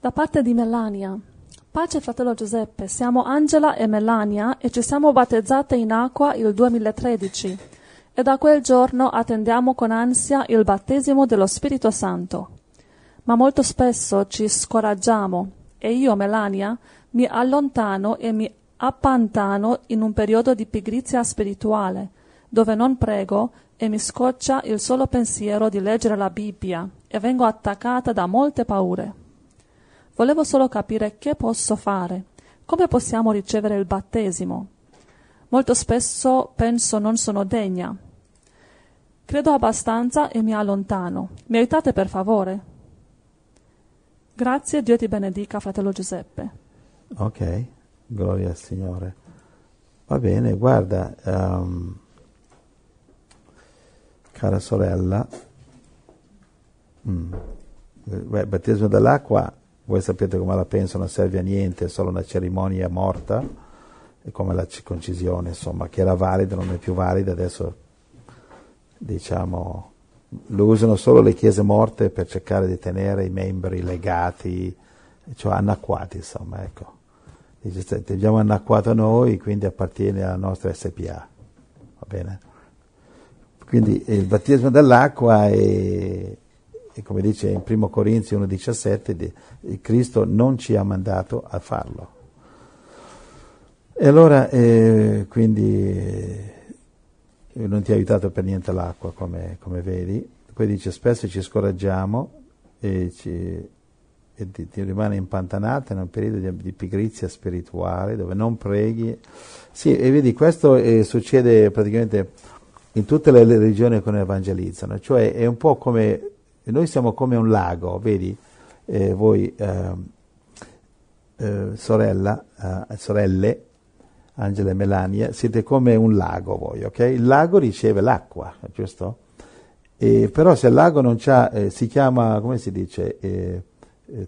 Da parte di Melania. Pace fratello Giuseppe, siamo Angela e Melania e ci siamo battezzate in acqua il 2013 e da quel giorno attendiamo con ansia il battesimo dello Spirito Santo. Ma molto spesso ci scoraggiamo e io, Melania, mi allontano e mi appantano in un periodo di pigrizia spirituale, dove non prego e mi scoccia il solo pensiero di leggere la Bibbia e vengo attaccata da molte paure. Volevo solo capire che posso fare, come possiamo ricevere il battesimo. Molto spesso penso non sono degna. Credo abbastanza e mi allontano. Mi aiutate per favore? Grazie, Dio ti benedica, fratello Giuseppe. Ok, gloria al Signore. Va bene, guarda, um, cara sorella, mm, battesimo dell'acqua voi sapete come la penso, non serve a niente, è solo una cerimonia morta, è come la circoncisione, insomma, che era valida, non è più valida, adesso diciamo lo usano solo le chiese morte per cercare di tenere i membri legati, cioè annacquati, insomma, ecco. Dice, ti abbiamo annacquato noi, quindi appartiene alla nostra SPA, va bene? Quindi il battesimo dell'acqua è come dice in 1 Corinzi 1,17, Cristo non ci ha mandato a farlo. E allora, eh, quindi, eh, non ti ha aiutato per niente l'acqua, come, come vedi. Poi dice, spesso ci scoraggiamo e, ci, e ti, ti, rimane impantanata in un periodo di, di, pigrizia spirituale, dove non preghi. Sì, e vedi, questo eh, succede praticamente in tutte le religioni che ne evangelizzano, cioè è un po' come e noi siamo come un lago, vedi, eh, voi eh, eh, sorella, eh, sorelle, Angela e Melania, siete come un lago voi, ok? Il lago riceve l'acqua, giusto? E, però se il lago non c'ha, eh, si chiama, come si dice, eh,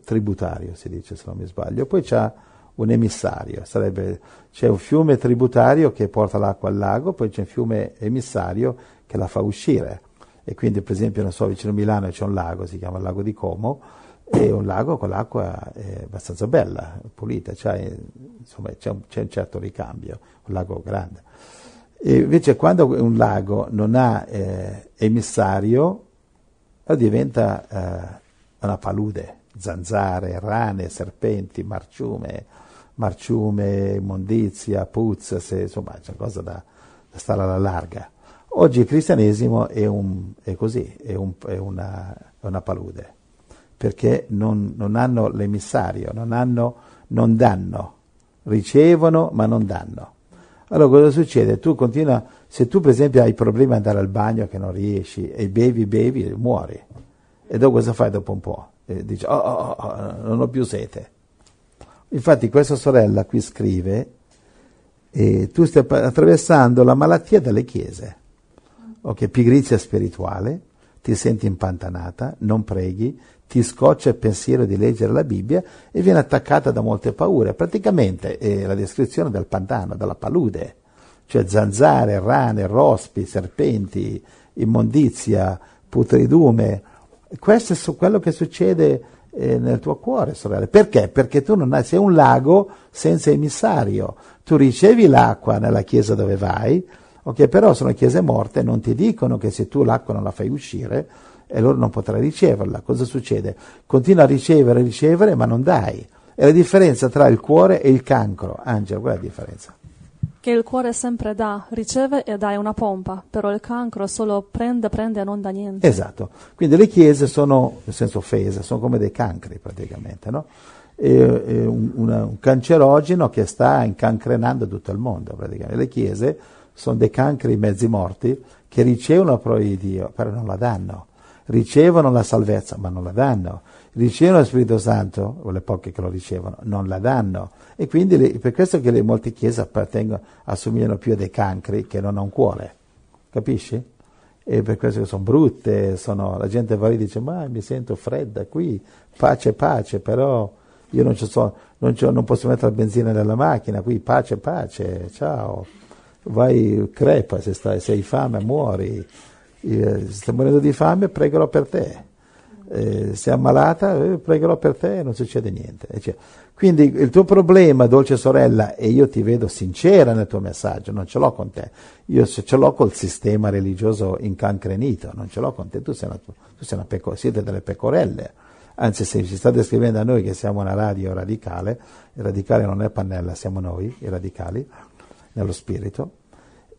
tributario, si dice se non mi sbaglio, poi c'ha un emissario, sarebbe, c'è un fiume tributario che porta l'acqua al lago, poi c'è un fiume emissario che la fa uscire e quindi per esempio non so, vicino a Milano c'è un lago, si chiama il lago di Como, e un lago con l'acqua è abbastanza bella, pulita, cioè, insomma c'è un, c'è un, certo ricambio, un lago grande. E invece quando un lago non ha eh, emissario, diventa eh, una palude, zanzare, rane, serpenti, marciume, marciume, immondizia, puzza, se, insomma c'è cosa da, da stare alla larga. Oggi il cristianesimo è, un, è così, è, un, è, una, è, una, palude, perché non, non hanno l'emissario, non, hanno, non danno, ricevono ma non danno. Allora cosa succede? Tu continua, se tu per esempio hai problemi ad andare al bagno che non riesci e bevi, bevi, muori. E dopo cosa fai dopo un po'? E dici, oh, oh, oh, non ho più sete. Infatti questa sorella qui scrive, eh, tu stai attraversando la malattia delle chiese ok, pigrizia spirituale, ti senti impantanata, non preghi, ti scoccia il pensiero di leggere la Bibbia e viene attaccata da molte paure. Praticamente è la descrizione del pantano, della palude, cioè zanzare, rane, rospi, serpenti, immondizia, putridume. Questo è quello che succede eh, nel tuo cuore, sorelle. Perché? Perché tu non hai, sei un lago senza emissario. Tu ricevi l'acqua nella chiesa dove vai, Ok, però sono chiese morte, non ti dicono che se tu l'acqua non la fai uscire, e loro non potrai riceverla. Cosa succede? Continua a ricevere, ricevere, ma non dai. È la differenza tra il cuore e il cancro. Angelo, qual è la differenza? Che il cuore sempre dà, riceve e dà una pompa, però il cancro solo prende, prende e non dà niente. Esatto. Quindi le chiese sono, nel senso offese, sono come dei cancri praticamente, no? È, è un, una, un cancerogeno che sta incancrenando tutto il mondo praticamente. Le chiese sono dei cancri mezzi morti che ricevono la parola di Dio, però non la danno. Ricevono la salvezza, ma non la danno. Ricevono lo Spirito Santo, o le poche che lo ricevono, non la danno. E quindi le, per questo che le molte chiese appartengono, assomigliano più a dei cancri che non a un cuore. Capisci? E per questo che sono brutte, sono, la gente va lì e dice, ma mi sento fredda qui, pace, pace, però io non, so, non, non posso mettere la benzina nella macchina, qui pace, pace, ciao vai crepa, se, stai, se hai fame muori, se stai morendo di fame pregherò per te. eh, sei ammalata, eh, pregherò per te e non succede niente. Cioè, quindi il tuo problema, dolce sorella, e io ti vedo sincera nel tuo messaggio, non ce l'ho con te, io ce l'ho col sistema religioso incancrenito, non ce l'ho con te, tu sei una, tu sei una peco, siete delle pecorelle. Anzi, se ci state scrivendo a noi che siamo una radio radicale, il radicale non è Pannella, siamo noi, i radicali, nello spirito,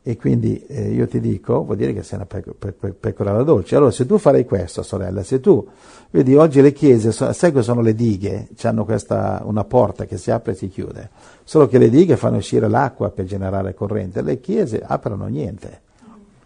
e quindi eh, io ti dico, vuol dire che sei una peco, pe, pe, pecorella dolce. Allora, se tu farai questo, sorella, se tu, vedi, oggi le chiese, sai che sono le dighe, hanno questa, una porta che si apre e si chiude, solo che le dighe fanno uscire l'acqua per generare corrente, le chiese aprono niente,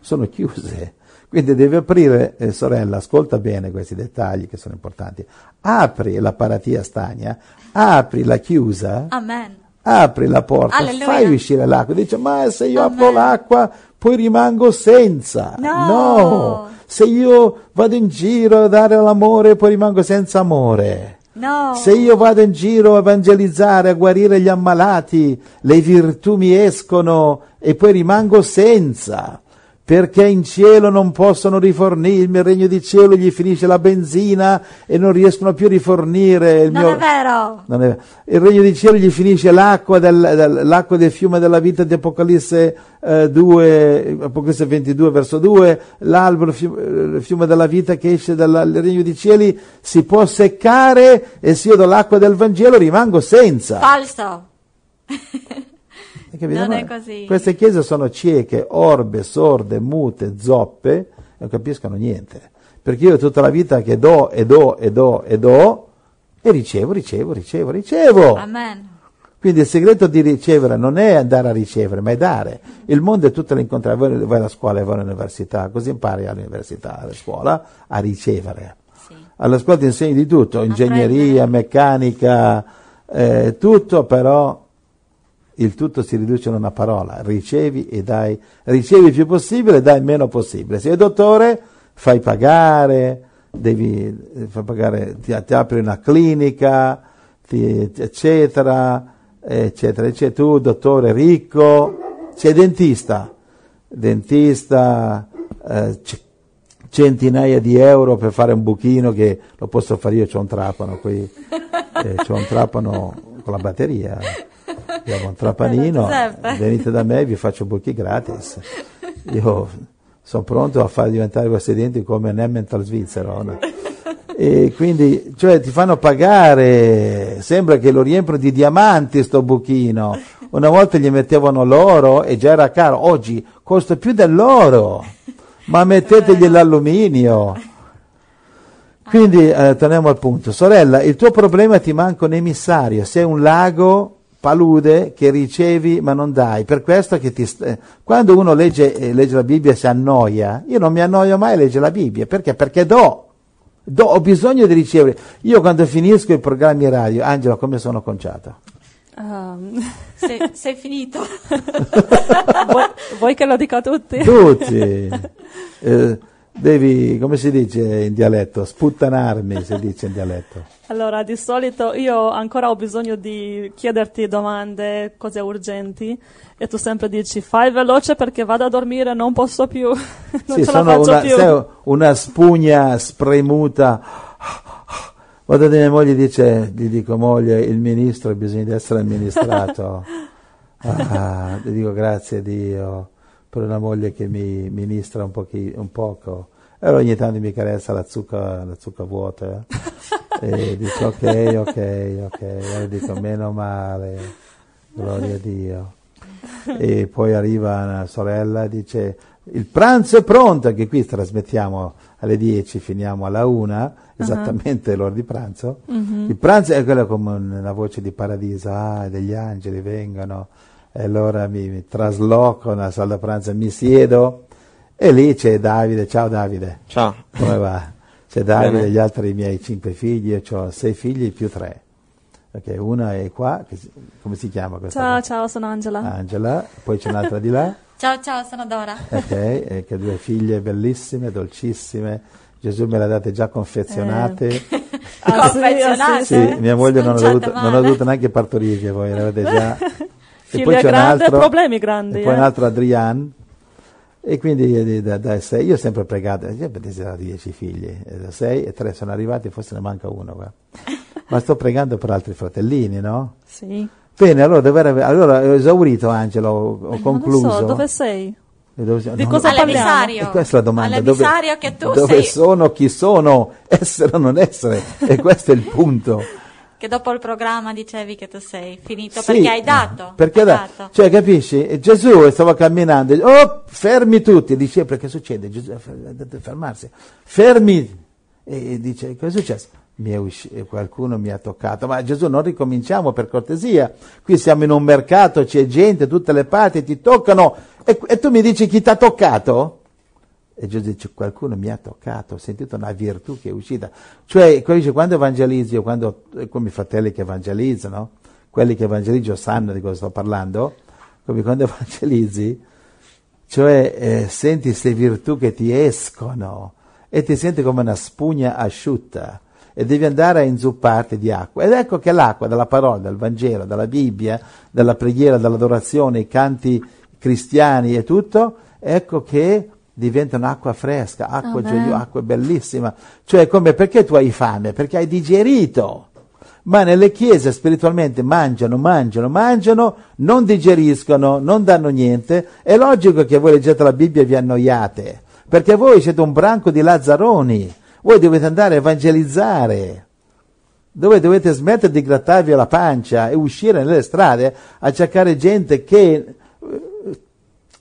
sono chiuse. Quindi devi aprire, eh, sorella, ascolta bene questi dettagli che sono importanti. Apri la paratia stagna, apri la chiusa. Amen apri la porta, Alleluia. fai uscire l'acqua. Dice, ma se io Amen. apro l'acqua, poi rimango senza. No. Se io vado in giro a dare l'amore, poi rimango senza amore. No. Se io vado in giro a evangelizzare, a guarire gli ammalati, le virtù mi escono e poi rimango senza. Perché in cielo non possono rifornirmi, il regno di cielo gli finisce la benzina e non riescono più a rifornire il Non mio... è vero. Non è- Il regno di cielo gli finisce l'acqua del, del- l'acqua del fiume della vita di Apocalisse, eh, 2, Apocalisse 22 verso 2, l'albero, il fiume, della vita che esce dal dal regno di cieli si può seccare e se io do l'acqua del Vangelo rimango senza. Falso. Hai capito? Non Ma è così. Queste chiese sono cieche, orbe, sorde, mute, zoppe e non capiscono niente. Perché io tutta la vita che do e do e do e do e ricevo, ricevo, ricevo, ricevo. Amen. Quindi il segreto di ricevere non è andare a ricevere, ma è dare. Il mondo è tutto l'incontrare. Voi vai alla scuola e vai all'università, così impari all'università, alla scuola, a ricevere. Sì. Alla scuola ti insegni di tutto, ingegneria, meccanica, eh, tutto, però il tutto si riduce in una parola, ricevi e dai, ricevi il più possibile e dai il meno possibile. Se sei dottore, fai pagare, devi eh, fai pagare, ti, ti apri una clinica, ti- eccetera, eccetera, eccetera. Tu, dottore ricco, sei dentista, dentista, eh, centinaia di euro per fare un buchino che lo posso fare io, c'ho un trapano qui, eh, c'ho un trapano con la batteria, abbiamo un trapanino, venite da me vi faccio buchi gratis. Io sono pronto a far diventare questi denti come un Emmental svizzero. no? E quindi, cioè, ti fanno pagare, sembra che lo riempiono di diamanti sto buchino. Una volta gli mettevano l'oro e già era caro, oggi costa più dell'oro, ma mettetegli l'alluminio. Quindi eh, torniamo al punto. Sorella, il tuo problema è ti manca un emissario, sei un lago palude che ricevi ma non dai. Per questo che ti eh, quando uno legge, eh, legge la Bibbia e si annoia, io non mi annoio mai a leggere la Bibbia, perché? Perché do. do. Ho bisogno di ricevere. Io quando finisco i programmi radio, Angela, come sono conciato? Ehm, Sei, sei finito. vuoi, vuoi che lo dica a tutti? Tutti. Eh, devi, come si dice in dialetto? Sputtanarmi, si dice in dialetto. Allora, di solito io ancora ho bisogno di chiederti domande, cose urgenti, e tu sempre dici fai veloce perché vado a dormire, non posso più, non Sì, sono una, più. una spugna spremuta. Vado da mia moglie e dice, gli dico moglie, il ministro ha bisogno di essere amministrato. Ah, gli dico grazie a Dio per una moglie che mi ministra un, pochi- un poco. E allora ogni tanto mi carezza la zucca, la zucca vuota. e dice ok, ok, ok. Allora dico meno male, gloria a Dio. E poi arriva una sorella e dice il pranzo è pronto, anche qui trasmettiamo alle 10, finiamo alla 1, esattamente l'ora di pranzo. Il pranzo è quello come una voce di paradiso, ah, degli angeli vengono, e allora mi, mi trasloco nella sala da pranzo, mi siedo e lì c'è Davide, ciao Davide, Ciao. come va? C'è Davide Bene. e gli altri miei cinque figli, io ho sei figli più tre. Ok, una è qua, che come si chiama questa? Ciao, qua? ciao, sono Angela. Angela, poi c'è un'altra di là, Ciao, ciao, sono Dora. ok, e che ha due figlie bellissime, dolcissime. Gesù me le ha date già confezionate. Ah, sì, ah, sì, sì, mia moglie non ha, dovuto, non ha dovuto neanche partorirle, voi le avete già. Figlia grande, problemi grandi, E poi eh. un altro Adrian. E quindi eh, da, da sei, io ho sempre pregato, io ho dieci figli, e da sei e tre sono arrivati, forse ne manca uno. guarda. Ma sto pregando per altri fratellini, no? Sì. Bene, allora, dove era- allora ho esaurito Angelo, ho, ho Eh, concluso. Non lo so, dove sei? Dove- Di no, cosa no, parliamo? All'emissario. E questa è la domanda. Dove, che tu dove sei. sono, chi sono, essere o non essere? e questo è il punto. Che dopo il programma dicevi che tu sei finito Sì, perché hai dato. Perché hai da- dato. Cioè, capisci? Gesù stava camminando, oh, fermi tutti. Dice, che succede? Gesù, deve fermarsi. Fermi. E dice, cosa è successo? Mi è usci- e qualcuno mi ha toccato. Ma Gesù, non ricominciamo per cortesia. Qui siamo in un mercato, c'è gente, tutte le parti ti toccano. E, e tu mi dici chi ti ha toccato? E Gesù dice, qualcuno mi ha toccato, ho sentito una virtù che è uscita. Cioè, dice, quando evangelizzi, o quando, eh, come i fratelli che evangelizzano, quelli che evangelizzano sanno di cosa sto parlando, come quando evangelizzi, cioè eh, senti queste virtù che ti escono e ti senti come una spugna asciutta e devi andare a inzupparti di acqua. Ed ecco che l'acqua dalla parola, dal Vangelo, dalla Bibbia, dalla preghiera, dall'adorazione, i canti cristiani e tutto, ecco che diventa un'acqua fresca, acqua Amen. gioiosa, acqua bellissima. Cioè, come perché tu hai fame? Perché hai digerito. Ma nelle chiese spiritualmente mangiano, mangiano, mangiano, non digeriscono, non danno niente. È logico che voi leggete la Bibbia e vi annoiate, perché voi siete un branco di lazzaroni. Voi dovete andare a evangelizzare. Dove dovete smettere di grattarvi la pancia e uscire nelle strade a cercare gente che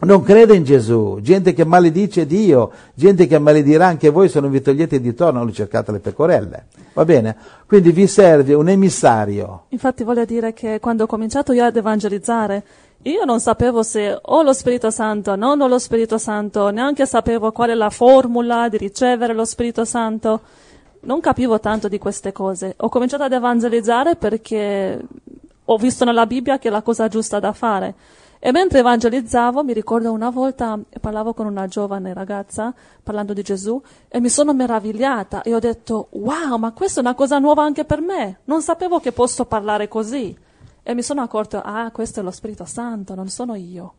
non crede in Gesù, gente che maledice Dio, gente che maledirà anche voi se non vi togliete di torno, non cercate le pecorelle. Va bene? Quindi vi serve un emissario. Infatti voglio dire che quando ho cominciato io ad evangelizzare, io non sapevo se ho lo Spirito Santo, non ho lo Spirito Santo, neanche sapevo qual è la formula di ricevere lo Spirito Santo. Non capivo tanto di queste cose. Ho cominciato ad evangelizzare perché ho visto nella Bibbia che è la cosa giusta da fare. E mentre evangelizzavo, mi ricordo una volta parlavo con una giovane ragazza parlando di Gesù e mi sono meravigliata e ho detto: Wow, ma questa è una cosa nuova anche per me. Non sapevo che posso parlare così. E mi sono accorto: Ah, questo è lo Spirito Santo, non sono io.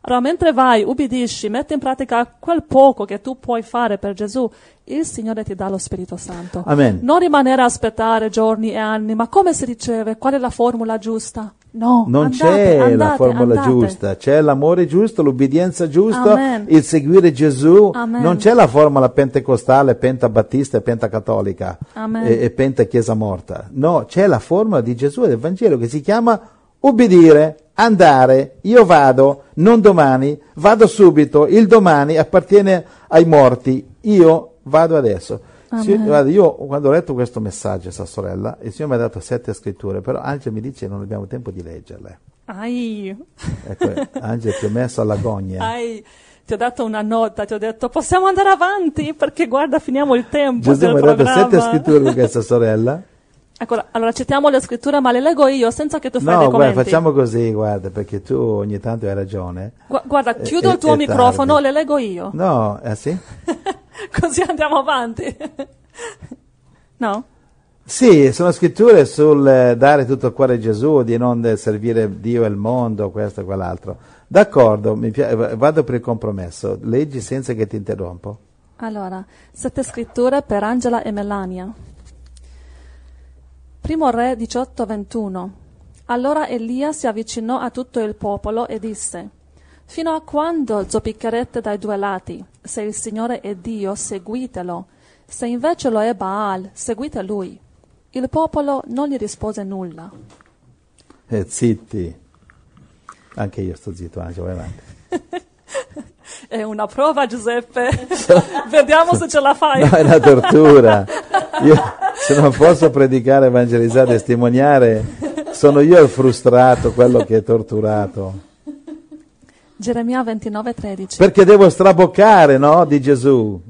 Allora, mentre vai, ubbidisci, metti in pratica quel poco che tu puoi fare per Gesù, il Signore ti dà lo Spirito Santo. Amen. Non rimanere a aspettare giorni e anni, ma come si riceve? Qual è la formula giusta? No, Non andate, c'è la andate, formula andate. giusta, c'è l'amore giusto, l'ubbidienza giusta, Amen. il seguire Gesù. Amen. Non c'è la formula pentecostale, pentabattista e pentacattolica e, e penta chiesa morta. No, c'è la formula di Gesù e del Vangelo che si chiama ubbidire, andare, io vado, non domani, vado subito, il domani appartiene ai morti, io vado adesso. Amen. Sì, guarda, io quando ho letto questo messaggio a sua sorella, il Signore mi ha dato sette scritture, però Angelo mi dice che non abbiamo tempo di leggerle. Ai, Ecco, Angelo ti ho messo alla gogna. ai, ti ho dato una nota, ti ho detto possiamo andare avanti perché guarda finiamo il tempo Gesù mi ha dato sette scritture per questa sorella. Ecco, allora citiamo le scritture ma le leggo io senza che tu fai No, dei commenti. facciamo così, guarda, perché tu ogni tanto hai ragione. Gu- guarda, Eh, chiudo è- il tuo è microfono, tardi. le leggo io. No, eh sì? Così andiamo avanti. no? Sì, sono scritture sul eh, dare tutto il cuore a Gesù, di non servire Dio e il mondo, questo e quell'altro. D'accordo, vado per il compromesso. Leggi senza che ti interrompo. Allora, sette scritture per Angela e Melania. Primo Re 18:21. Allora Elia si avvicinò a tutto il popolo e disse: Fino a quando zoppiccherete dai due lati? Se il Signore è Dio, seguitelo. Se invece lo è Baal, seguite lui. Il popolo non gli rispose nulla. Eh, zitti. Anche io sto zitto, Angelo, vai avanti. È una prova, Giuseppe. Vediamo se ce la fai. No, è una tortura. Io, se non posso predicare, evangelizzare, testimoniare, sono io il frustrato, quello che è torturato. Geremia 29:13. Perché devo straboccare, no? Di Gesù.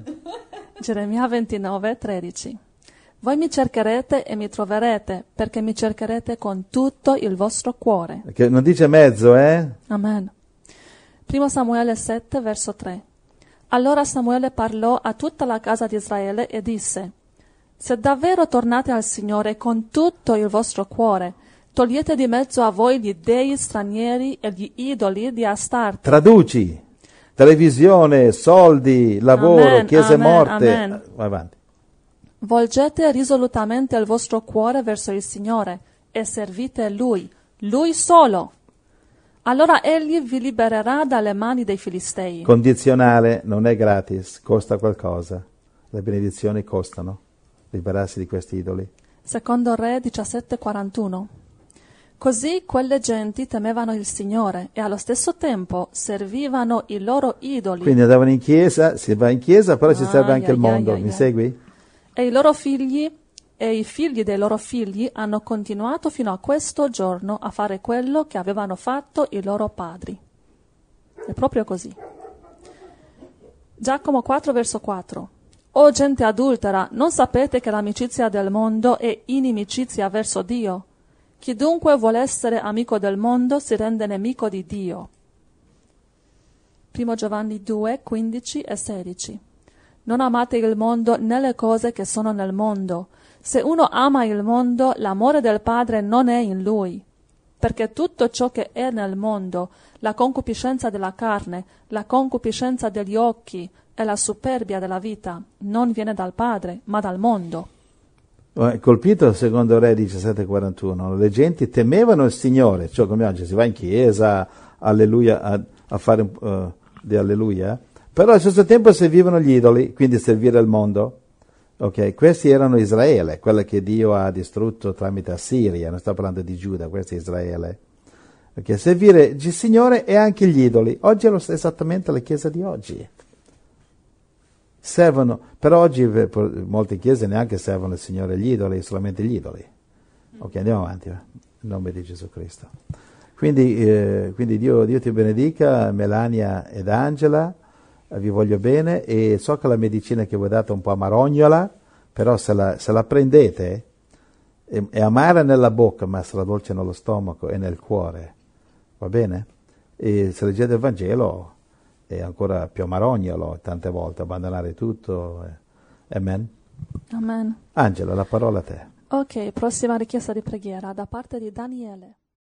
Geremia 29, 13. Voi mi cercherete e mi troverete, perché mi cercherete con tutto il vostro cuore. Che non dice mezzo, eh? Amen. 1 Samuele 7, verso 3. Allora Samuele parlò a tutta la casa di Israele e disse, Se davvero tornate al Signore con tutto il vostro cuore, togliete di mezzo a voi gli dei stranieri e gli idoli di Astarte. Traduci. televisione, soldi, lavoro, Amen, chiese amen, morte. amen. Vai avanti. Volgete risolutamente il vostro cuore verso il Signore e servite Lui, Lui solo. Allora Egli vi libererà dalle mani dei Filistei. Condizionale, non è gratis, costa qualcosa. Le benedizioni costano, liberarsi di questi idoli. Secondo Re 17:41. Così quelle genti temevano il Signore e allo stesso tempo servivano i loro idoli Quindi andavano in chiesa, si va in chiesa, però ci Ai, serve anche il ai, mondo. ai, Mi ai. segui? e i loro figli e i figli dei loro figli hanno continuato fino a questo giorno a fare quello che avevano fatto i loro padri. È proprio così. Giacomo 4 verso 4. O gente adultera, non sapete che l'amicizia del mondo è inimicizia verso Dio? Chi dunque vuole essere amico del mondo si rende nemico di Dio. 1 Giovanni 2, 15 e 16. Non amate il mondo né le cose che sono nel mondo. Se uno ama il mondo, l'amore del Padre non è in lui. Perché tutto ciò che è nel mondo, la concupiscenza della carne, la concupiscenza degli occhi e la superbia della vita, non viene dal Padre, ma dal mondo. Eh, Colpito secondo Re 1741, le genti temevano il Signore, cioè come oggi si va in chiesa, alleluia, a, a fare un eh, di alleluia, però allo stesso tempo servivano gli idoli, quindi servire il mondo. Ok, questi erano Israele, quella che Dio ha distrutto tramite Assiria, non sto parlando di Giuda, questo è Israele. Ok, servire il Signore e anche gli idoli. Oggi è esattamente la chiesa di oggi. Servono, però oggi eh, per molte chiese neanche servono il Signore gli idoli, solamente gli idoli. Ok, andiamo avanti, va. in nome di Gesù Cristo. Quindi, eh, quindi Dio, Dio ti benedica, Melania ed Angela, eh, vi voglio bene e so che la medicina che vi ho dato è un po' amarognola, però se la, se la prendete è, è amara nella bocca, ma sarà dolce nello stomaco e nel cuore, va bene? E se leggete il Vangelo è ancora più amarognolo tante volte, abbandonare tutto. eh. Amen. Amen. Angela, la parola a te. Ok, prossima richiesta di preghiera da parte di Daniele.